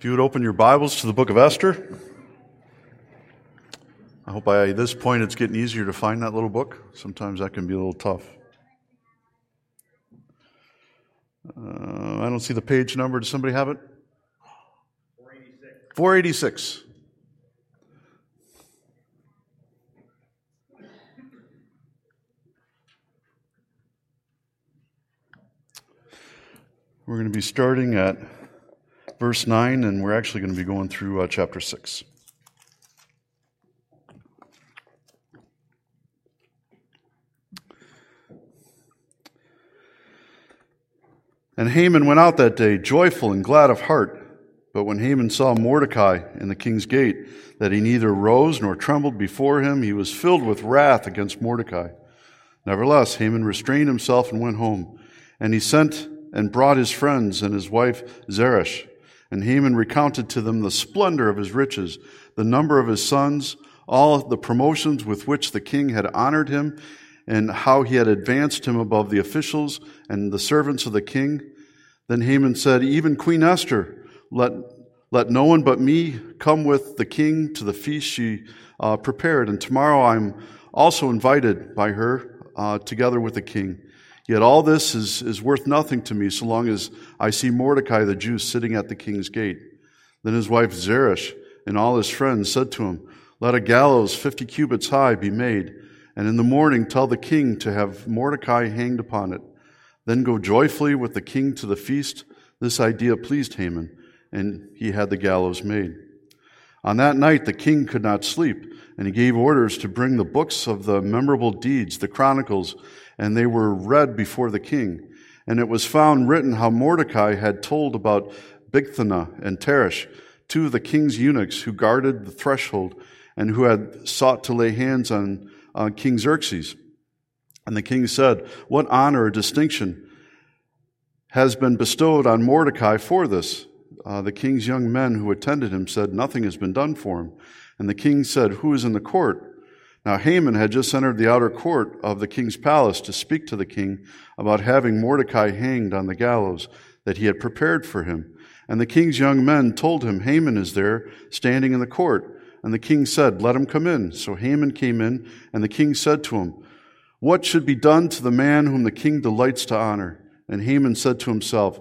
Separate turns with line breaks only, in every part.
If you would open your Bibles to the book of Esther. I hope by this point it's getting easier to find that little book. Sometimes that can be a little tough. Uh, I don't see the page number. Does somebody have it? 486. 486. We're going to be starting at verse 9, and we're actually going to be going through uh, chapter 6. And Haman went out that day, joyful and glad of heart. But when Haman saw Mordecai in the king's gate, that he neither rose nor trembled before him, he was filled with wrath against Mordecai. Nevertheless, Haman restrained himself and went home. And he sent and brought his friends and his wife Zeresh and Haman recounted to them the splendor of his riches, the number of his sons, all the promotions with which the king had honored him, and how he had advanced him above the officials and the servants of the king. Then Haman said, Even Queen Esther, let, let no one but me come with the king to the feast she uh, prepared, and tomorrow I'm also invited by her uh, together with the king. Yet all this is, is worth nothing to me so long as I see Mordecai the Jew sitting at the king's gate. Then his wife Zeresh and all his friends said to him, Let a gallows fifty cubits high be made, and in the morning tell the king to have Mordecai hanged upon it. Then go joyfully with the king to the feast. This idea pleased Haman, and he had the gallows made. On that night the king could not sleep, and he gave orders to bring the books of the memorable deeds, the chronicles, and they were read before the king. And it was found written how Mordecai had told about Bigthana and Teresh, two of the king's eunuchs who guarded the threshold and who had sought to lay hands on uh, King Xerxes. And the king said, What honor or distinction has been bestowed on Mordecai for this? Uh, the king's young men who attended him said, Nothing has been done for him. And the king said, Who is in the court? Now Haman had just entered the outer court of the king's palace to speak to the king about having Mordecai hanged on the gallows that he had prepared for him. And the king's young men told him, Haman is there, standing in the court. And the king said, Let him come in. So Haman came in, and the king said to him, What should be done to the man whom the king delights to honor? And Haman said to himself,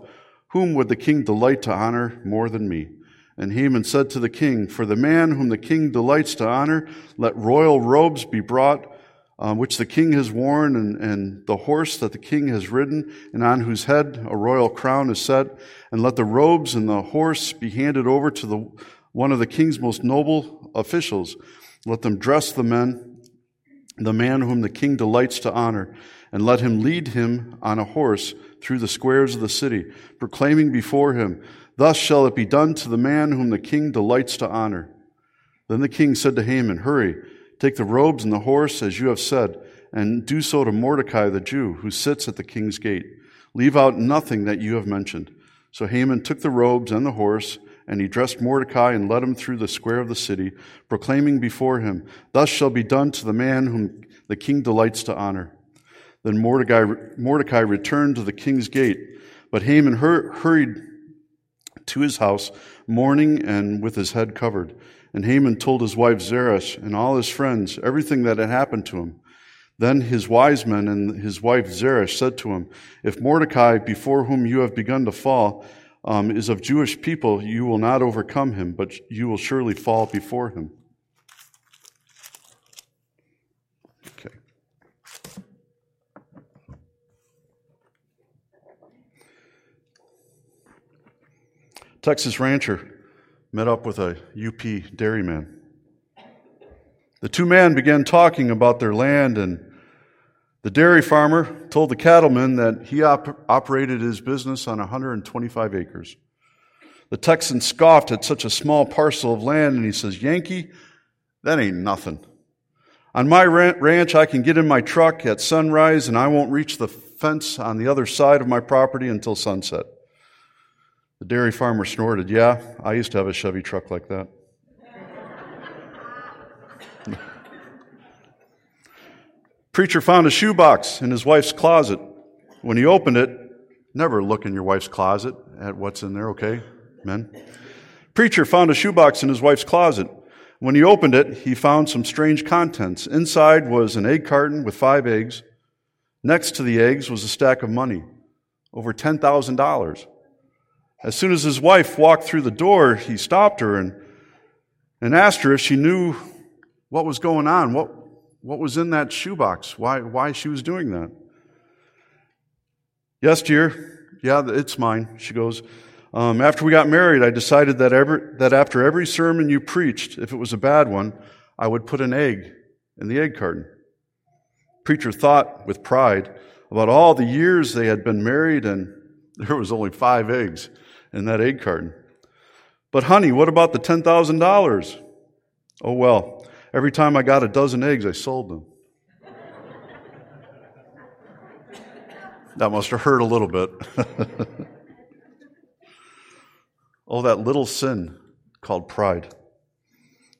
Whom would the king delight to honor more than me? And Haman said to the king, For the man whom the king delights to honor, let royal robes be brought, uh, which the king has worn, and, and the horse that the king has ridden, and on whose head a royal crown is set. And let the robes and the horse be handed over to the, one of the king's most noble officials. Let them dress the men, the man whom the king delights to honor, and let him lead him on a horse through the squares of the city, proclaiming before him, Thus shall it be done to the man whom the king delights to honor. Then the king said to Haman, Hurry, take the robes and the horse, as you have said, and do so to Mordecai the Jew, who sits at the king's gate. Leave out nothing that you have mentioned. So Haman took the robes and the horse, and he dressed Mordecai and led him through the square of the city, proclaiming before him, Thus shall be done to the man whom the king delights to honor. Then Mordecai, Mordecai returned to the king's gate, but Haman hur- hurried to his house, mourning and with his head covered. And Haman told his wife Zeresh and all his friends everything that had happened to him. Then his wise men and his wife Zeresh said to him, If Mordecai, before whom you have begun to fall, um, is of Jewish people, you will not overcome him, but you will surely fall before him. Texas rancher met up with a UP dairyman. The two men began talking about their land, and the dairy farmer told the cattleman that he op- operated his business on 125 acres. The Texan scoffed at such a small parcel of land, and he says, Yankee, that ain't nothing. On my ranch, I can get in my truck at sunrise, and I won't reach the fence on the other side of my property until sunset. The dairy farmer snorted, Yeah, I used to have a Chevy truck like that. Preacher found a shoebox in his wife's closet. When he opened it, never look in your wife's closet at what's in there, okay, men? Preacher found a shoebox in his wife's closet. When he opened it, he found some strange contents. Inside was an egg carton with five eggs. Next to the eggs was a stack of money, over $10,000. As soon as his wife walked through the door, he stopped her and, and asked her if she knew what was going on, what, what was in that shoebox, why, why she was doing that. Yes, dear. Yeah, it's mine. She goes, um, after we got married, I decided that, every, that after every sermon you preached, if it was a bad one, I would put an egg in the egg carton. Preacher thought with pride about all the years they had been married, and there was only five eggs in that egg carton. But, honey, what about the $10,000? Oh, well, every time I got a dozen eggs, I sold them. that must have hurt a little bit. Oh, that little sin called pride.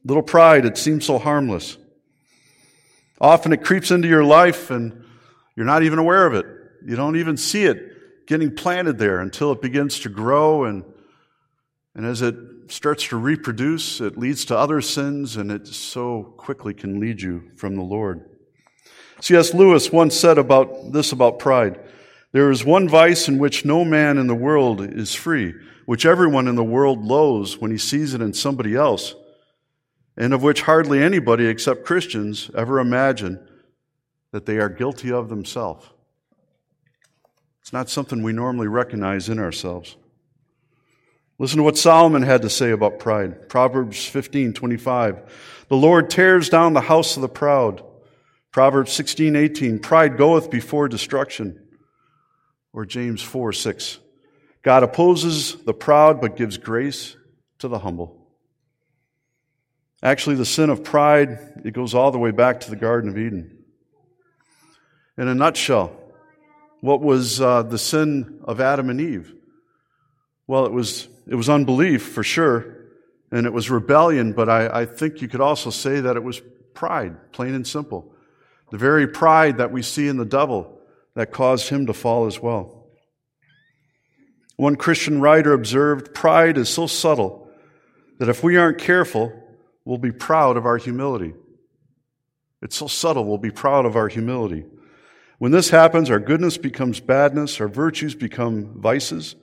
Little pride, it seems so harmless. Often it creeps into your life and you're not even aware of it. You don't even see it getting planted there until it begins to grow and, and as it starts to reproduce, it leads to other sins and it so quickly can lead you from the Lord. C.S. Lewis once said about this about pride. There is one vice in which no man in the world is free, which everyone in the world loathes when he sees it in somebody else, and of which hardly anybody except Christians ever imagine that they are guilty of themselves. It's not something we normally recognize in ourselves. Listen to what Solomon had to say about pride. Proverbs 15, 25. The Lord tears down the house of the proud. Proverbs 16, 18. Pride goeth before destruction. Or James 4, 6. God opposes the proud but gives grace to the humble. Actually, the sin of pride, it goes all the way back to the Garden of Eden. In a nutshell, what was uh, the sin of Adam and Eve? Well, it was, it was unbelief for sure, and it was rebellion, but I, I think you could also say that it was pride, plain and simple. The very pride that we see in the devil that caused him to fall as well. One Christian writer observed pride is so subtle that if we aren't careful, we'll be proud of our humility. It's so subtle, we'll be proud of our humility. When this happens, our goodness becomes badness, our virtues become vices.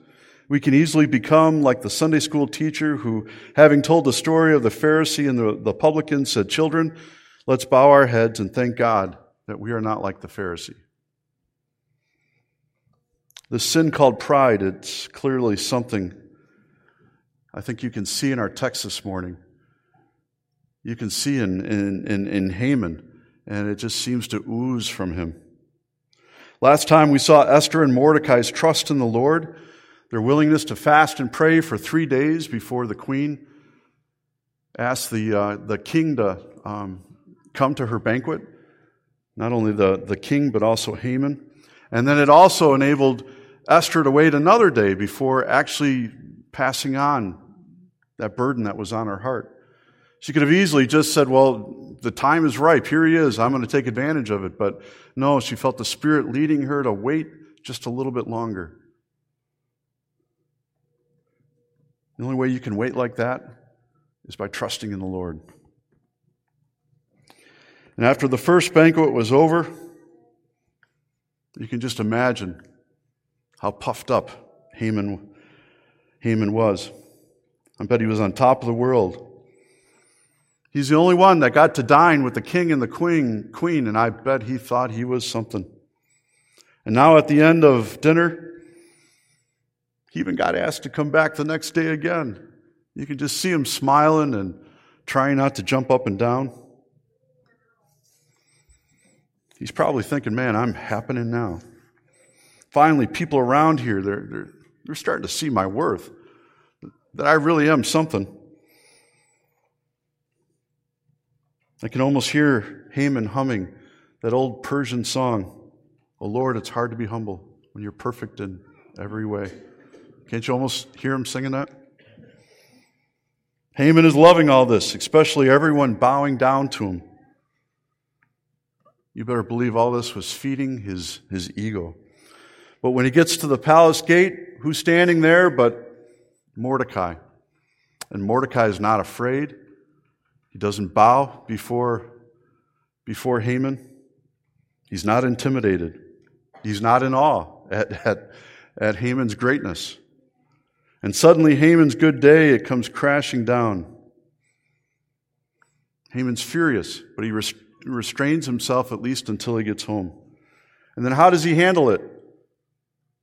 We can easily become like the Sunday school teacher who, having told the story of the Pharisee and the, the publican, said, Children, let's bow our heads and thank God that we are not like the Pharisee. The sin called pride, it's clearly something I think you can see in our text this morning. You can see in, in, in, in Haman, and it just seems to ooze from him. Last time we saw Esther and Mordecai's trust in the Lord, their willingness to fast and pray for three days before the queen asked the, uh, the king to um, come to her banquet. Not only the, the king, but also Haman. And then it also enabled Esther to wait another day before actually passing on that burden that was on her heart. She could have easily just said, Well, the time is ripe. Here he is. I'm going to take advantage of it. But no, she felt the Spirit leading her to wait just a little bit longer. The only way you can wait like that is by trusting in the Lord. And after the first banquet was over, you can just imagine how puffed up Haman, Haman was. I bet he was on top of the world. He's the only one that got to dine with the king and the queen, queen, and I bet he thought he was something. And now at the end of dinner, he even got asked to come back the next day again. You can just see him smiling and trying not to jump up and down. He's probably thinking, man, I'm happening now finally people around here, they're, they're, they're starting to see my worth, that I really am something. I can almost hear Haman humming that old Persian song, Oh Lord, it's hard to be humble when you're perfect in every way. Can't you almost hear him singing that? Haman is loving all this, especially everyone bowing down to him. You better believe all this was feeding his, his ego. But when he gets to the palace gate, who's standing there but Mordecai? And Mordecai is not afraid. He doesn't bow before, before Haman. He's not intimidated. He's not in awe at, at, at Haman's greatness. And suddenly, Haman's good day, it comes crashing down. Haman's furious, but he restrains himself at least until he gets home. And then how does he handle it?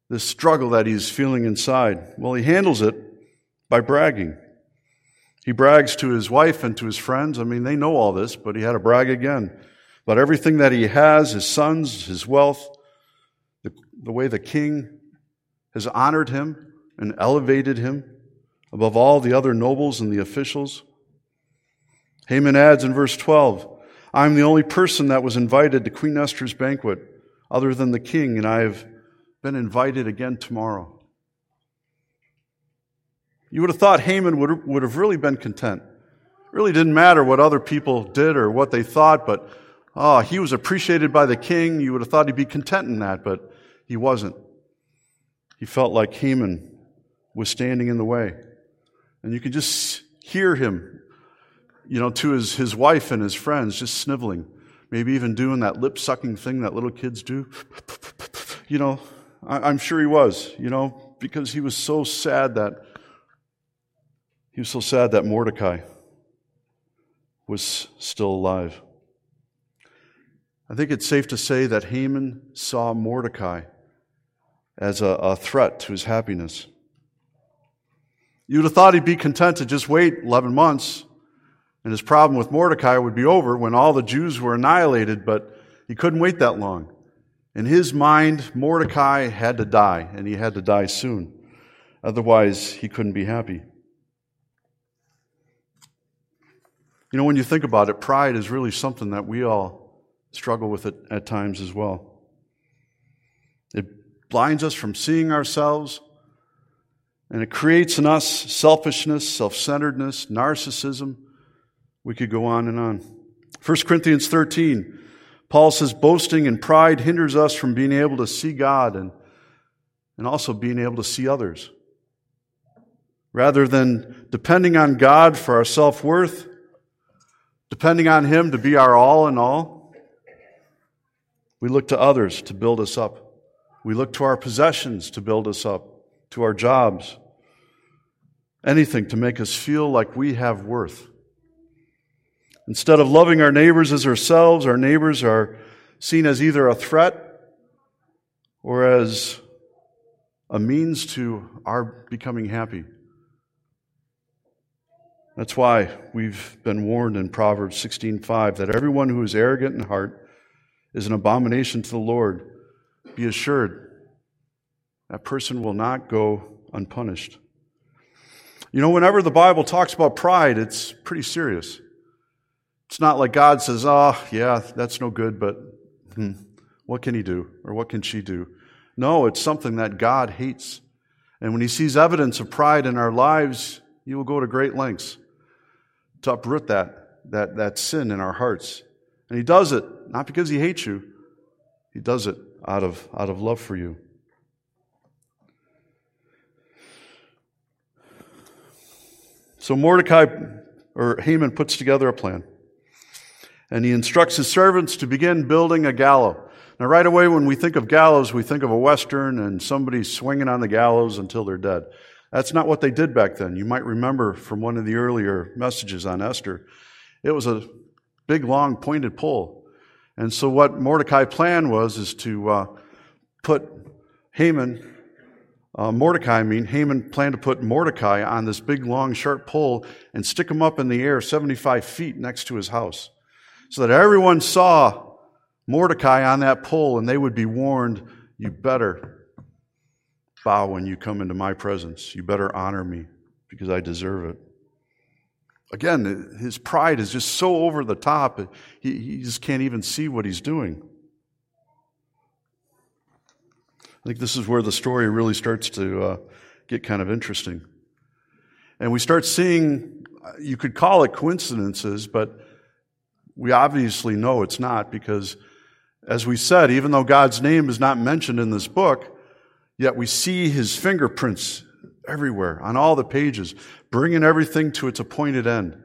This struggle that he's feeling inside. Well, he handles it by bragging. He brags to his wife and to his friends. I mean, they know all this, but he had to brag again about everything that he has his sons, his wealth, the, the way the king has honored him and elevated him above all the other nobles and the officials. Haman adds in verse 12, I'm the only person that was invited to Queen Esther's banquet other than the king, and I have been invited again tomorrow. You would have thought Haman would, would have really been content. It really didn't matter what other people did or what they thought, but oh, he was appreciated by the king. You would have thought he'd be content in that, but he wasn't. He felt like Haman was standing in the way. And you could just hear him you know, to his, his wife and his friends, just sniveling, maybe even doing that lip sucking thing that little kids do. You know, I, I'm sure he was, you know, because he was so sad that he was so sad that Mordecai was still alive. I think it's safe to say that Haman saw Mordecai as a, a, threat to his happiness. You'd have thought he'd be content to just wait 11 months and his problem with Mordecai would be over when all the Jews were annihilated, but he couldn't wait that long. In his mind, Mordecai had to die, and he had to die soon. Otherwise, he couldn't be happy. You know, when you think about it, pride is really something that we all struggle with it at times as well. It blinds us from seeing ourselves, and it creates in us selfishness, self centeredness, narcissism, we could go on and on. 1 Corinthians 13, Paul says, boasting and pride hinders us from being able to see God and, and also being able to see others. Rather than depending on God for our self worth, depending on Him to be our all in all, we look to others to build us up. We look to our possessions to build us up, to our jobs, anything to make us feel like we have worth. Instead of loving our neighbors as ourselves, our neighbors are seen as either a threat or as a means to our becoming happy. That's why we've been warned in Proverbs 16:5 that everyone who is arrogant in heart is an abomination to the Lord. Be assured that person will not go unpunished. You know, whenever the Bible talks about pride, it's pretty serious. It's not like God says, oh, yeah, that's no good, but hmm, what can he do? Or what can she do? No, it's something that God hates. And when he sees evidence of pride in our lives, he will go to great lengths to uproot that, that, that sin in our hearts. And he does it not because he hates you, he does it out of, out of love for you. So Mordecai or Haman puts together a plan and he instructs his servants to begin building a gallows. Now, right away, when we think of gallows, we think of a Western and somebody swinging on the gallows until they're dead. That's not what they did back then. You might remember from one of the earlier messages on Esther. It was a big, long, pointed pole. And so what Mordecai planned was is to uh, put Haman, uh, Mordecai, I mean, Haman planned to put Mordecai on this big, long, sharp pole and stick him up in the air 75 feet next to his house so that everyone saw Mordecai on that pole and they would be warned, you better bow when you come into my presence. You better honor me because I deserve it. Again, his pride is just so over the top, he, he just can't even see what he's doing. I think this is where the story really starts to uh, get kind of interesting. And we start seeing, you could call it coincidences, but we obviously know it's not because, as we said, even though God's name is not mentioned in this book, yet we see his fingerprints everywhere, on all the pages, bringing everything to its appointed end.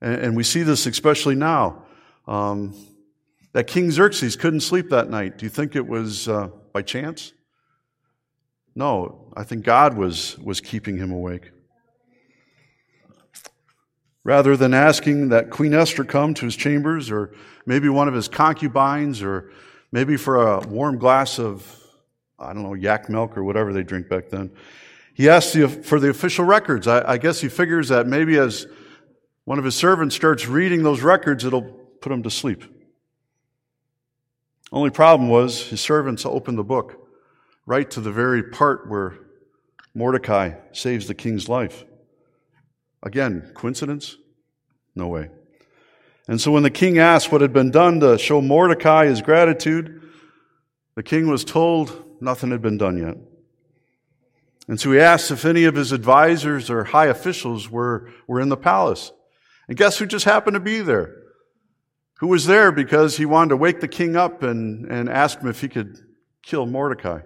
And, and we see this especially now. Um, that King Xerxes couldn't sleep that night. Do you think it was uh, by chance? No, I think God was, was keeping him awake. Rather than asking that Queen Esther come to his chambers, or maybe one of his concubines, or maybe for a warm glass of, I don't know, yak milk or whatever they drink back then, he asks for the official records. I, I guess he figures that maybe as one of his servants starts reading those records, it'll put him to sleep. Only problem was his servants opened the book right to the very part where Mordecai saves the king's life. Again, coincidence? No way. And so when the king asked what had been done to show Mordecai his gratitude, the king was told nothing had been done yet. And so he asked if any of his advisors or high officials were, were in the palace. And guess who just happened to be there? Who was there because he wanted to wake the king up and, and ask him if he could kill Mordecai.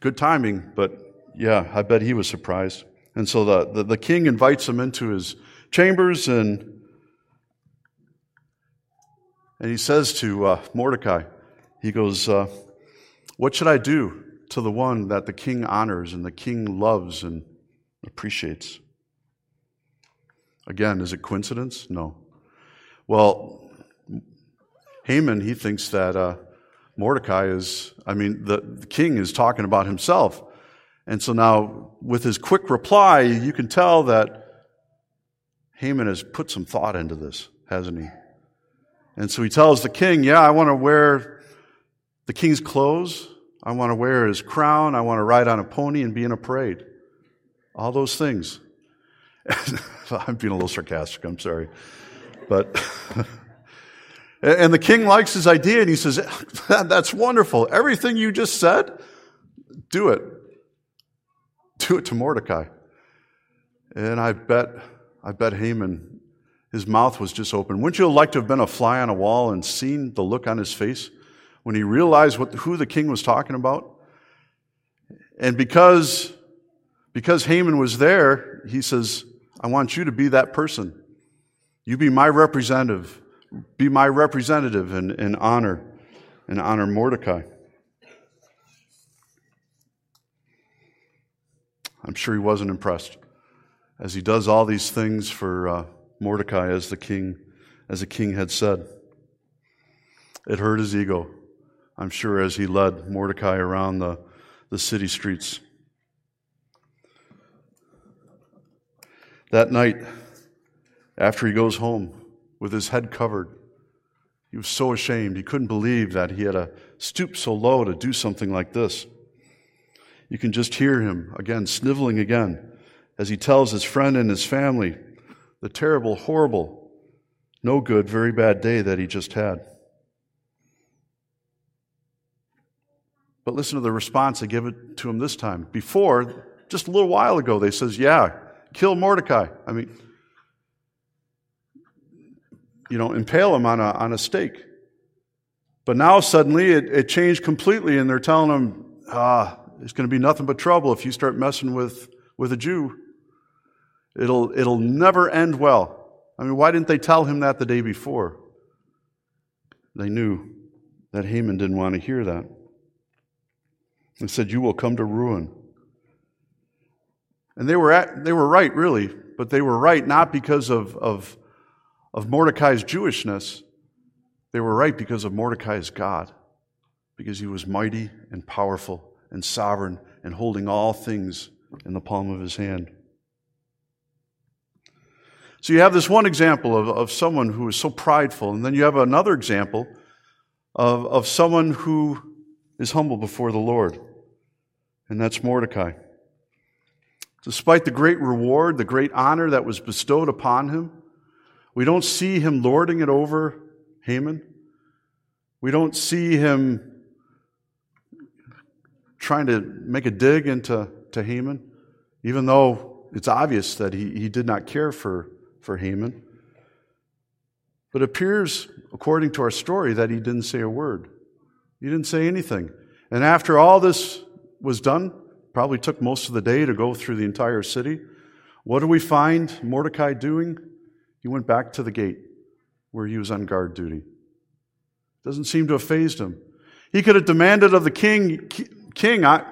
Good timing, but yeah, I bet he was surprised. And so the, the, the king invites him into his chambers and, and he says to uh, Mordecai, he goes, uh, What should I do to the one that the king honors and the king loves and appreciates? Again, is it coincidence? No. Well, Haman, he thinks that uh, Mordecai is, I mean, the, the king is talking about himself. And so now, with his quick reply, you can tell that Haman has put some thought into this, hasn't he? And so he tells the king, Yeah, I want to wear the king's clothes. I want to wear his crown. I want to ride on a pony and be in a parade. All those things. I'm being a little sarcastic, I'm sorry. But, and the king likes his idea and he says, That's wonderful. Everything you just said, do it do it to Mordecai. And I bet, I bet Haman, his mouth was just open. Wouldn't you like to have been a fly on a wall and seen the look on his face when he realized what, who the king was talking about? And because, because Haman was there, he says, I want you to be that person. You be my representative. Be my representative and, and honor and honor Mordecai. I'm sure he wasn't impressed as he does all these things for uh, Mordecai as the king, as the king had said. It hurt his ego, I'm sure, as he led Mordecai around the, the city streets. That night, after he goes home with his head covered, he was so ashamed. He couldn't believe that he had to stoop so low to do something like this. You can just hear him again, sniveling again, as he tells his friend and his family the terrible, horrible, no good, very bad day that he just had. But listen to the response they give it to him this time. Before, just a little while ago, they says, "Yeah, kill Mordecai." I mean, you know, impale him on a on a stake. But now suddenly it, it changed completely, and they're telling him, "Ah, it's going to be nothing but trouble if you start messing with, with a Jew. It'll, it'll never end well. I mean, why didn't they tell him that the day before? They knew that Haman didn't want to hear that. They said, You will come to ruin. And they were, at, they were right, really, but they were right not because of, of, of Mordecai's Jewishness. They were right because of Mordecai's God, because he was mighty and powerful and sovereign and holding all things in the palm of his hand. So you have this one example of, of someone who is so prideful, and then you have another example of, of someone who is humble before the Lord, and that's Mordecai. Despite the great reward, the great honor that was bestowed upon him, we don't see him lording it over Haman. We don't see him trying to make a dig into to Haman, even though it's obvious that he, he did not care for, for Haman. But it appears, according to our story, that he didn't say a word. He didn't say anything. And after all this was done, Probably took most of the day to go through the entire city. What do we find Mordecai doing? He went back to the gate where he was on guard duty. Doesn't seem to have phased him. He could have demanded of the king, King, I,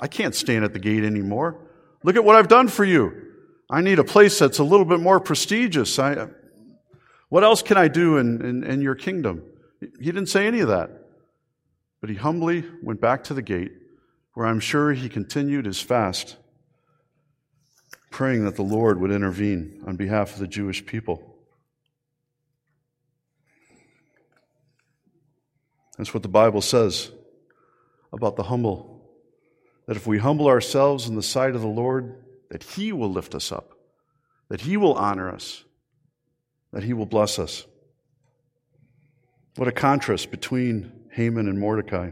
I can't stand at the gate anymore. Look at what I've done for you. I need a place that's a little bit more prestigious. I, what else can I do in, in, in your kingdom? He didn't say any of that. But he humbly went back to the gate, where I'm sure he continued his fast, praying that the Lord would intervene on behalf of the Jewish people. That's what the Bible says about the humble. That if we humble ourselves in the sight of the Lord, that He will lift us up, that He will honor us, that He will bless us. What a contrast between Haman and Mordecai.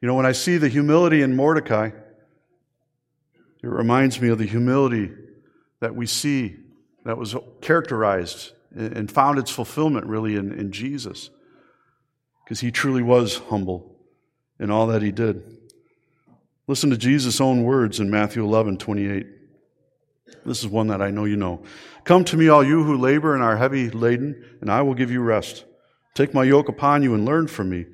You know, when I see the humility in Mordecai, it reminds me of the humility that we see that was characterized and found its fulfillment really in, in Jesus. Because he truly was humble in all that he did. Listen to Jesus' own words in Matthew 11 28. This is one that I know you know. Come to me, all you who labor and are heavy laden, and I will give you rest. Take my yoke upon you and learn from me,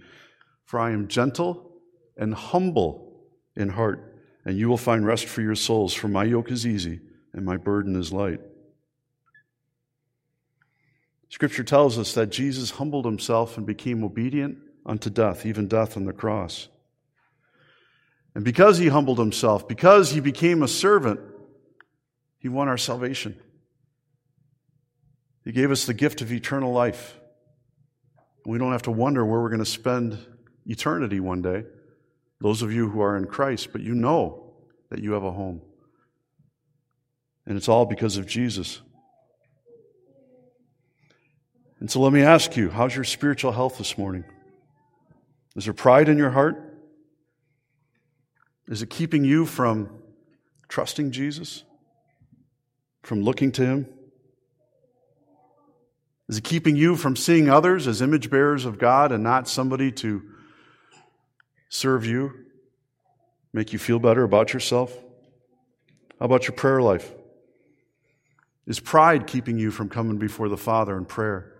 for I am gentle and humble in heart, and you will find rest for your souls, for my yoke is easy and my burden is light. Scripture tells us that Jesus humbled himself and became obedient unto death, even death on the cross. And because he humbled himself, because he became a servant, he won our salvation. He gave us the gift of eternal life. We don't have to wonder where we're going to spend eternity one day. Those of you who are in Christ, but you know that you have a home. And it's all because of Jesus. And so let me ask you how's your spiritual health this morning? Is there pride in your heart? Is it keeping you from trusting Jesus? From looking to Him? Is it keeping you from seeing others as image bearers of God and not somebody to serve you, make you feel better about yourself? How about your prayer life? Is pride keeping you from coming before the Father in prayer?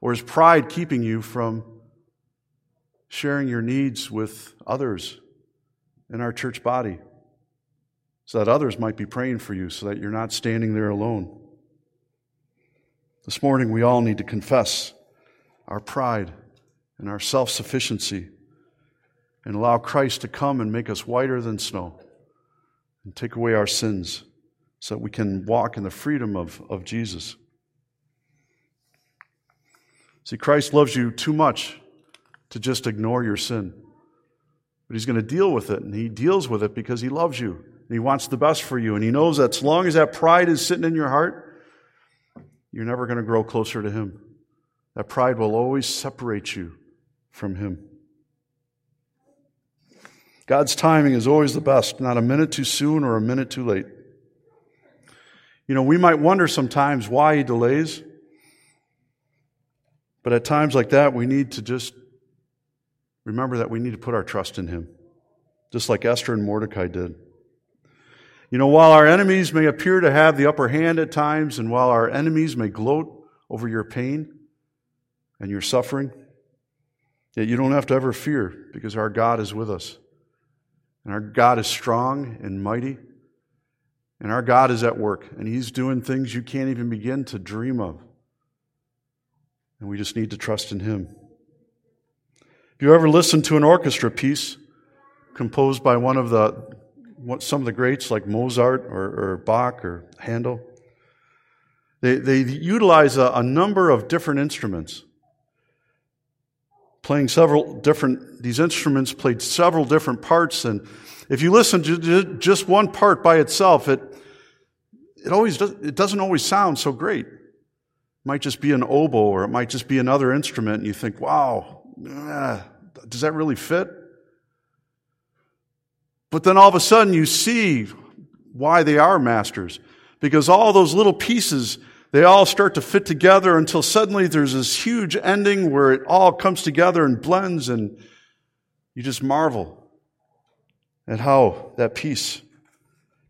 Or is pride keeping you from sharing your needs with others in our church body so that others might be praying for you so that you're not standing there alone? This morning, we all need to confess our pride and our self sufficiency and allow Christ to come and make us whiter than snow and take away our sins so that we can walk in the freedom of, of Jesus. See, Christ loves you too much to just ignore your sin. But He's going to deal with it, and He deals with it because He loves you. And He wants the best for you. And He knows that as long as that pride is sitting in your heart, you're never going to grow closer to Him. That pride will always separate you from Him. God's timing is always the best, not a minute too soon or a minute too late. You know, we might wonder sometimes why He delays. But at times like that, we need to just remember that we need to put our trust in Him, just like Esther and Mordecai did. You know, while our enemies may appear to have the upper hand at times, and while our enemies may gloat over your pain and your suffering, yet you don't have to ever fear because our God is with us. And our God is strong and mighty. And our God is at work. And He's doing things you can't even begin to dream of. And we just need to trust in Him. Have you ever listened to an orchestra piece composed by one of the some of the greats like Mozart or, or Bach or Handel? They, they utilize a, a number of different instruments, playing several different. These instruments played several different parts, and if you listen to just one part by itself, it it always does, it doesn't always sound so great. It might just be an oboe, or it might just be another instrument, and you think, "Wow, does that really fit? But then all of a sudden you see why they are masters. Because all those little pieces, they all start to fit together until suddenly there's this huge ending where it all comes together and blends and you just marvel at how that piece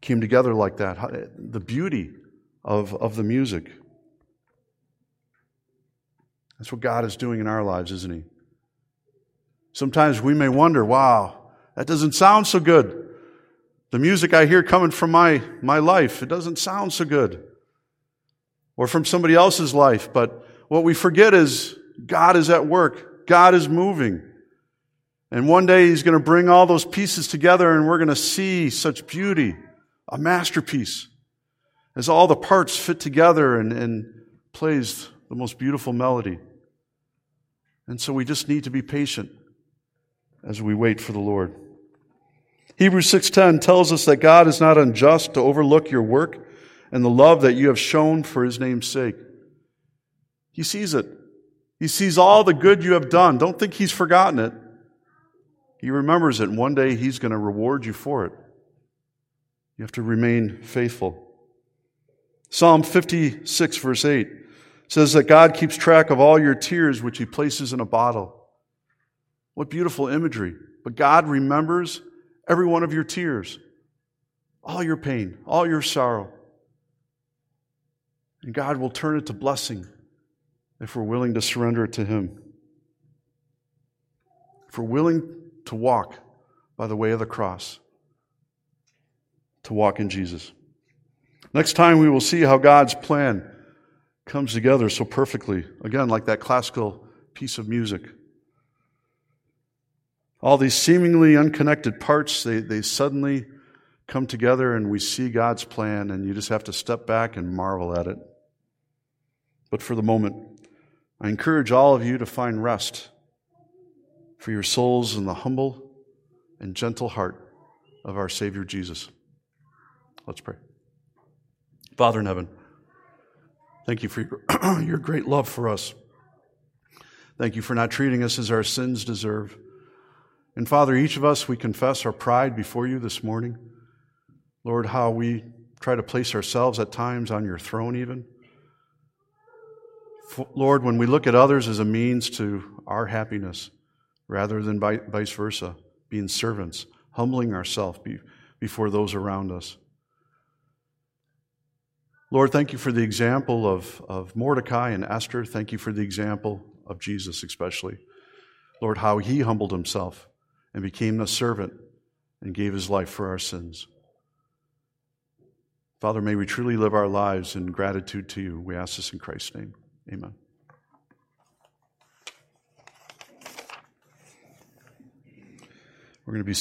came together like that, how, the beauty of, of the music. That's what God is doing in our lives, isn't He? Sometimes we may wonder, wow, that doesn't sound so good. The music I hear coming from my, my life, it doesn't sound so good. Or from somebody else's life. But what we forget is God is at work. God is moving. And one day He's going to bring all those pieces together and we're going to see such beauty, a masterpiece, as all the parts fit together and, and plays the most beautiful melody. And so we just need to be patient as we wait for the Lord. Hebrews 6:10 tells us that God is not unjust to overlook your work and the love that you have shown for his name's sake. He sees it. He sees all the good you have done. Don't think he's forgotten it. He remembers it, and one day he's going to reward you for it. You have to remain faithful. Psalm 56, verse 8 says that God keeps track of all your tears, which he places in a bottle. What beautiful imagery. But God remembers every one of your tears, all your pain, all your sorrow. And God will turn it to blessing if we're willing to surrender it to Him. If we're willing to walk by the way of the cross, to walk in Jesus. Next time, we will see how God's plan comes together so perfectly. Again, like that classical piece of music. All these seemingly unconnected parts, they, they suddenly come together and we see God's plan, and you just have to step back and marvel at it. But for the moment, I encourage all of you to find rest for your souls in the humble and gentle heart of our Savior Jesus. Let's pray. Father in heaven, thank you for your, great love for us. Thank you for not treating us as our sins deserve. And Father, each of us, we confess our pride before you this morning. Lord, how we try to place ourselves at times on your throne, even. Lord, when we look at others as a means to our happiness rather than vice versa, being servants, humbling ourselves before those around us. Lord, thank you for the example of, of Mordecai and Esther. Thank you for the example of Jesus, especially. Lord, how he humbled himself and became a servant and gave his life for our sins. Father, may we truly live our lives in gratitude to you. We ask this in Christ's name. Amen. We're going to be